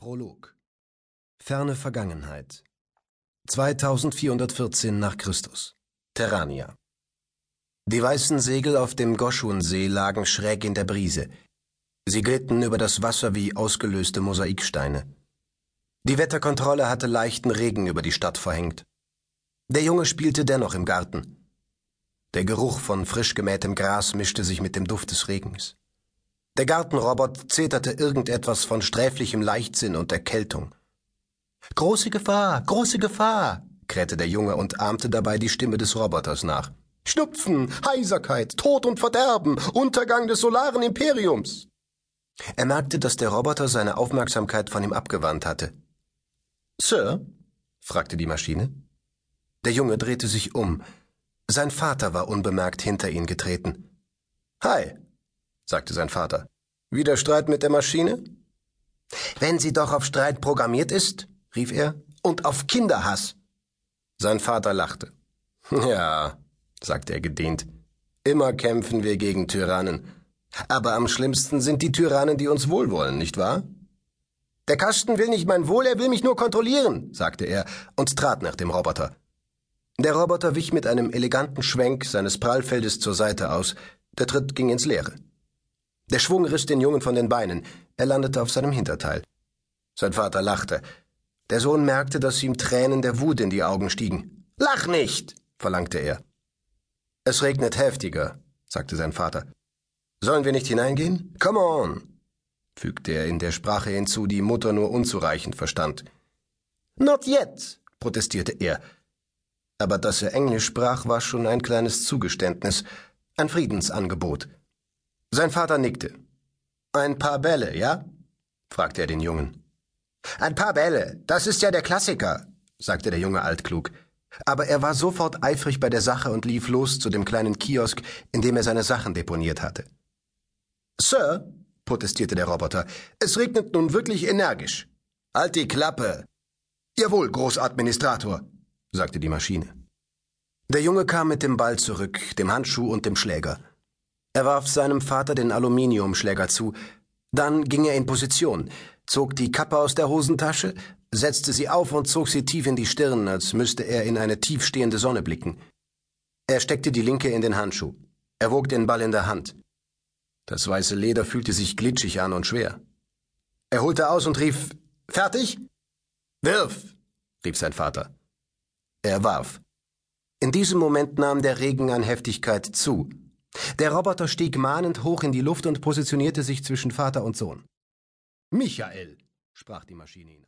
Prolog Ferne Vergangenheit 2414 nach Christus Terrania Die weißen Segel auf dem Goschun-See lagen schräg in der Brise. Sie glitten über das Wasser wie ausgelöste Mosaiksteine. Die Wetterkontrolle hatte leichten Regen über die Stadt verhängt. Der Junge spielte dennoch im Garten. Der Geruch von frisch gemähtem Gras mischte sich mit dem Duft des Regens. Der Gartenrobot zeterte irgendetwas von sträflichem Leichtsinn und Erkältung. Große Gefahr, große Gefahr, krähte der Junge und ahmte dabei die Stimme des Roboters nach. Schnupfen, Heiserkeit, Tod und Verderben, Untergang des solaren Imperiums. Er merkte, dass der Roboter seine Aufmerksamkeit von ihm abgewandt hatte. Sir? fragte die Maschine. Der Junge drehte sich um. Sein Vater war unbemerkt hinter ihn getreten. Hi, sagte sein Vater. Wieder Streit mit der Maschine? Wenn sie doch auf Streit programmiert ist, rief er, und auf Kinderhass. Sein Vater lachte. Ja, sagte er gedehnt, immer kämpfen wir gegen Tyrannen. Aber am schlimmsten sind die Tyrannen, die uns wohlwollen, nicht wahr? Der Kasten will nicht mein Wohl, er will mich nur kontrollieren, sagte er und trat nach dem Roboter. Der Roboter wich mit einem eleganten Schwenk seines Prallfeldes zur Seite aus, der Tritt ging ins Leere. Der Schwung riss den Jungen von den Beinen. Er landete auf seinem Hinterteil. Sein Vater lachte. Der Sohn merkte, dass ihm Tränen der Wut in die Augen stiegen. Lach nicht, verlangte er. Es regnet heftiger, sagte sein Vater. Sollen wir nicht hineingehen? Come on, fügte er in der Sprache hinzu, die Mutter nur unzureichend verstand. Not yet, protestierte er. Aber dass er Englisch sprach, war schon ein kleines Zugeständnis, ein Friedensangebot. Sein Vater nickte. Ein paar Bälle, ja? fragte er den Jungen. Ein paar Bälle, das ist ja der Klassiker, sagte der Junge altklug. Aber er war sofort eifrig bei der Sache und lief los zu dem kleinen Kiosk, in dem er seine Sachen deponiert hatte. Sir, protestierte der Roboter, es regnet nun wirklich energisch. Halt die Klappe. Jawohl, Großadministrator, sagte die Maschine. Der Junge kam mit dem Ball zurück, dem Handschuh und dem Schläger. Er warf seinem Vater den Aluminiumschläger zu, dann ging er in Position, zog die Kappe aus der Hosentasche, setzte sie auf und zog sie tief in die Stirn, als müsste er in eine tiefstehende Sonne blicken. Er steckte die linke in den Handschuh. Er wog den Ball in der Hand. Das weiße Leder fühlte sich glitschig an und schwer. Er holte aus und rief Fertig? Wirf, rief sein Vater. Er warf. In diesem Moment nahm der Regen an Heftigkeit zu. Der Roboter stieg mahnend hoch in die Luft und positionierte sich zwischen Vater und Sohn. Michael, sprach die Maschine ihn an.